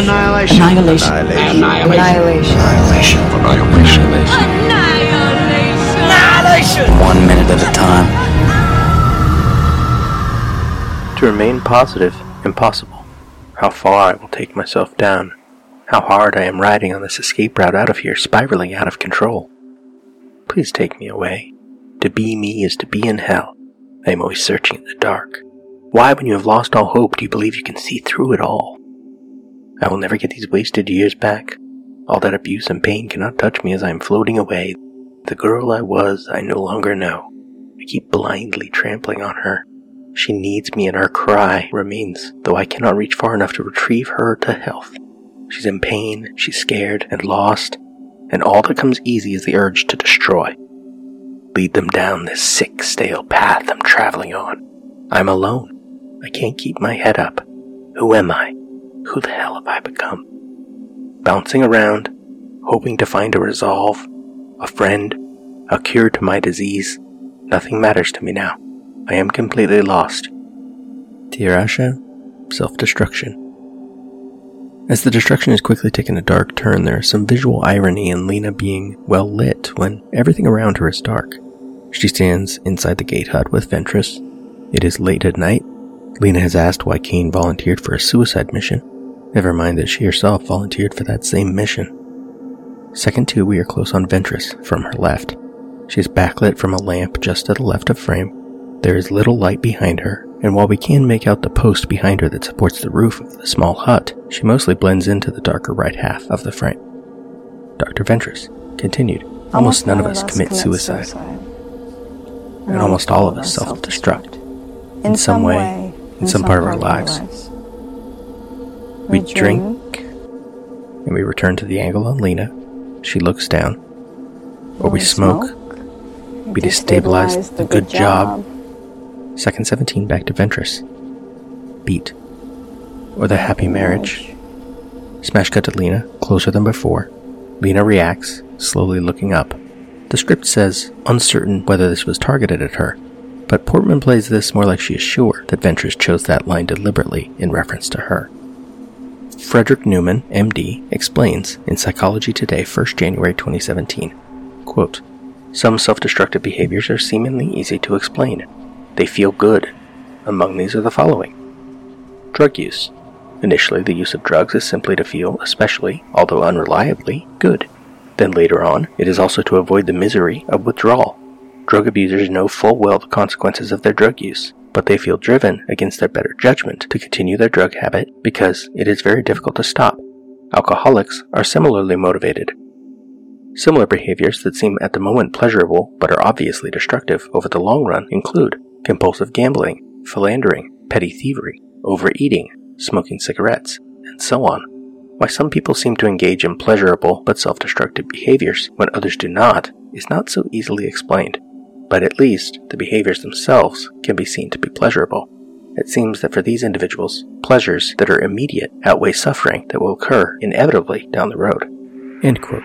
Annihilation. Annihilation. Annihilation. Annihilation. Annihilation. Annihilation. One minute at a time. To remain positive, impossible. How far I will take myself down. How hard I am riding on this escape route out of here, spiraling out of control. Please take me away. To be me is to be in hell. I am always searching in the dark. Why, when you have lost all hope, do you believe you can see through it all? I will never get these wasted years back. All that abuse and pain cannot touch me as I am floating away. The girl I was, I no longer know. I keep blindly trampling on her. She needs me and her cry remains, though I cannot reach far enough to retrieve her to health. She's in pain, she's scared and lost, and all that comes easy is the urge to destroy. Lead them down this sick, stale path I'm traveling on. I'm alone. I can't keep my head up. Who am I? Who the hell have I become? Bouncing around, hoping to find a resolve, a friend, a cure to my disease. Nothing matters to me now. I am completely lost. Tirasha, self destruction. As the destruction is quickly taking a dark turn, there is some visual irony in Lena being well lit when everything around her is dark. She stands inside the gate hut with Ventress. It is late at night. Lena has asked why Kane volunteered for a suicide mission. Never mind that she herself volunteered for that same mission. Second two, we are close on Ventress from her left. She is backlit from a lamp just to the left of frame. There is little light behind her, and while we can make out the post behind her that supports the roof of the small hut, she mostly blends into the darker right half of the frame. Dr. Ventress continued. Almost none of us commit suicide, and almost all of us self destruct in some way, in some part of our lives. We drink, and we return to the angle on Lena. She looks down. Or we smoke. We destabilize the good job. Second 17 back to Ventress. Beat. Or the happy marriage. Smash cut to Lena, closer than before. Lena reacts, slowly looking up. The script says, uncertain whether this was targeted at her, but Portman plays this more like she is sure that Ventress chose that line deliberately in reference to her. Fredric Neuman, MD, explains in Psychology Today, 1st January 2017, quote, Some self-destructive behaviors are seemingly easy to explain. They feel good. Among these are the following. Drug use. Initially, the use of drugs is simply to feel, especially, although unreliably, good. Then later on, it is also to avoid the misery of withdrawal. Drug abusers know full well the consequences of their drug use, but they feel driven against their better judgment to continue their drug habit because it is very difficult to stop. Alcoholics are similarly motivated. Similar behaviors that seem at the moment pleasurable but are obviously destructive over the long run include compulsive gambling, philandering, petty thievery, overeating, smoking cigarettes, and so on. Why some people seem to engage in pleasurable but self destructive behaviors when others do not is not so easily explained but at least the behaviors themselves can be seen to be pleasurable. It seems that for these individuals, pleasures that are immediate outweigh suffering that will occur inevitably down the road. End quote.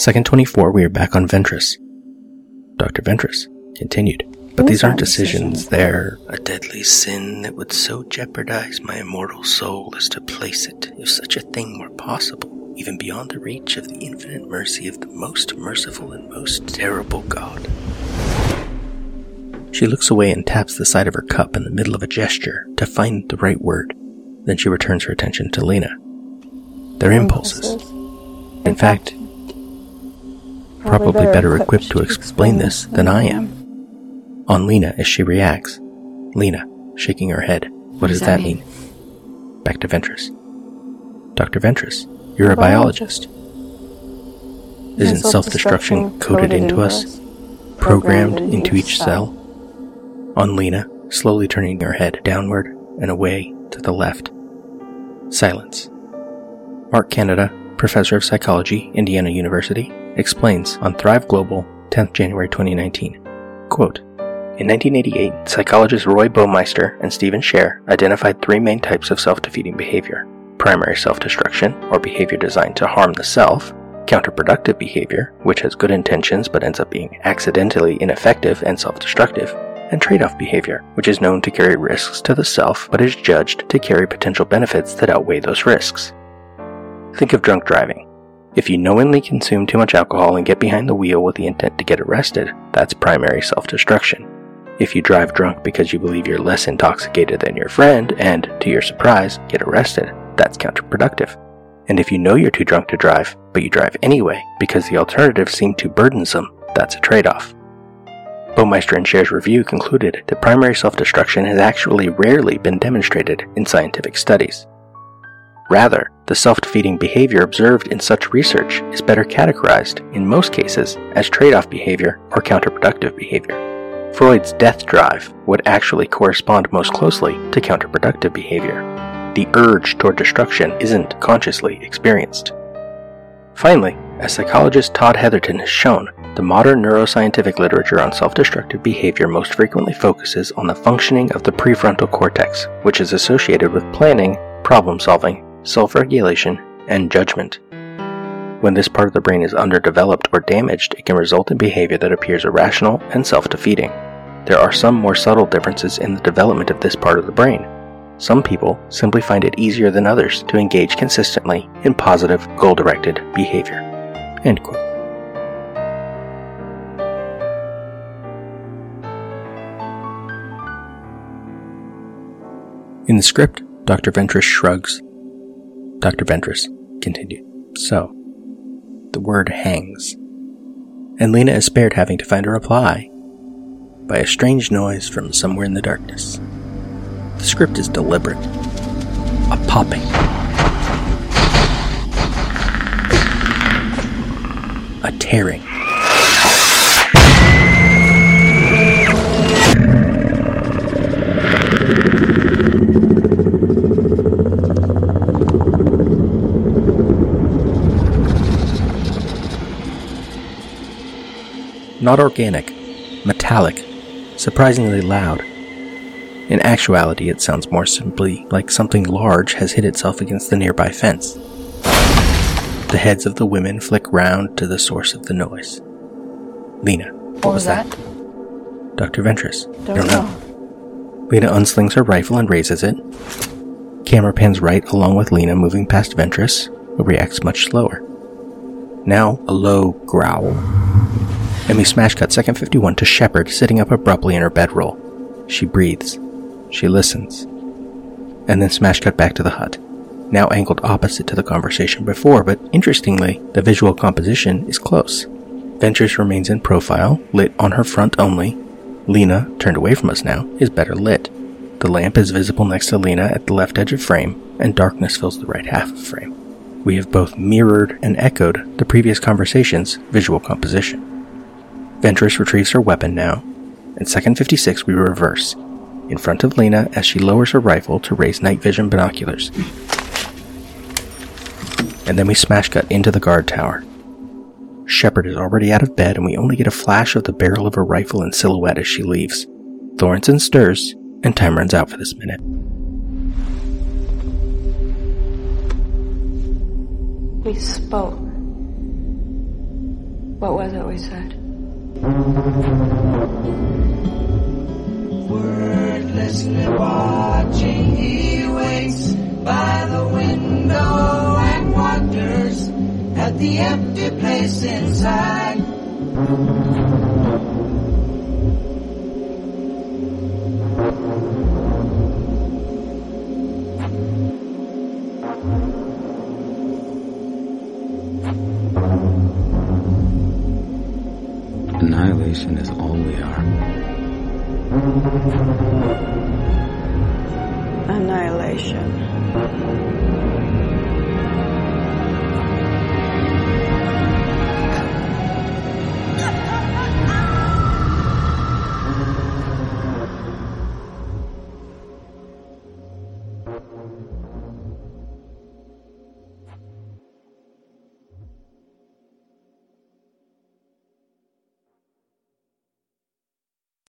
Second 24, we are back on Ventress. Dr. Ventress continued. But these aren't decisions, they're a deadly sin that would so jeopardize my immortal soul as to place it, if such a thing were possible, even beyond the reach of the infinite mercy of the most merciful and most terrible God. She looks away and taps the side of her cup in the middle of a gesture to find the right word. Then she returns her attention to Lena. Their impulses. In fact, probably better equipped to explain this than I am. On Lena as she reacts. Lena, shaking her head. What does that mean? Back to Ventress. Dr. Ventress, you're a biologist. Isn't self destruction coded into us, programmed into each cell? On Lena, slowly turning her head downward and away to the left. Silence. Mark Canada, professor of psychology, Indiana University, explains on Thrive Global, 10th January 2019. Quote, in 1988, psychologists Roy Baumeister and Steven Scher identified three main types of self defeating behavior primary self destruction, or behavior designed to harm the self, counterproductive behavior, which has good intentions but ends up being accidentally ineffective and self destructive, and trade off behavior, which is known to carry risks to the self but is judged to carry potential benefits that outweigh those risks. Think of drunk driving. If you knowingly consume too much alcohol and get behind the wheel with the intent to get arrested, that's primary self destruction. If you drive drunk because you believe you're less intoxicated than your friend and, to your surprise, get arrested, that's counterproductive. And if you know you're too drunk to drive, but you drive anyway because the alternatives seem too burdensome, that's a trade off. Baumeister and Scher's review concluded that primary self destruction has actually rarely been demonstrated in scientific studies. Rather, the self defeating behavior observed in such research is better categorized, in most cases, as trade off behavior or counterproductive behavior. Freud's death drive would actually correspond most closely to counterproductive behavior. The urge toward destruction isn't consciously experienced. Finally, as psychologist Todd Heatherton has shown, the modern neuroscientific literature on self destructive behavior most frequently focuses on the functioning of the prefrontal cortex, which is associated with planning, problem solving, self regulation, and judgment. When this part of the brain is underdeveloped or damaged, it can result in behavior that appears irrational and self defeating. There are some more subtle differences in the development of this part of the brain. Some people simply find it easier than others to engage consistently in positive, goal directed behavior. End quote. In the script, Dr. Ventress shrugs. Dr. Ventress continued. So, the word hangs. And Lena is spared having to find a reply by a strange noise from somewhere in the darkness. The script is deliberate. A popping. A tearing. Not organic, metallic, surprisingly loud. In actuality, it sounds more simply like something large has hit itself against the nearby fence. The heads of the women flick round to the source of the noise. Lena, what, what was that? that? Dr. Ventress. Don't, Don't know. know. Lena unslings her rifle and raises it. Camera pans right along with Lena moving past Ventress, who reacts much slower. Now, a low growl and we smash cut second 51 to Shepard sitting up abruptly in her bedroll. She breathes. She listens. And then smash cut back to the hut, now angled opposite to the conversation before, but interestingly, the visual composition is close. Ventress remains in profile, lit on her front only. Lena, turned away from us now, is better lit. The lamp is visible next to Lena at the left edge of frame, and darkness fills the right half of frame. We have both mirrored and echoed the previous conversation's visual composition. Ventress retrieves her weapon now. In second 56, we reverse, in front of Lena as she lowers her rifle to raise night vision binoculars. And then we smash cut into the guard tower. Shepard is already out of bed, and we only get a flash of the barrel of her rifle in silhouette as she leaves. Thorensen stirs, and time runs out for this minute. We spoke. What was it we said? Wordlessly watching, he waits by the window and wonders at the empty place inside. Annihilation is all we are. Annihilation.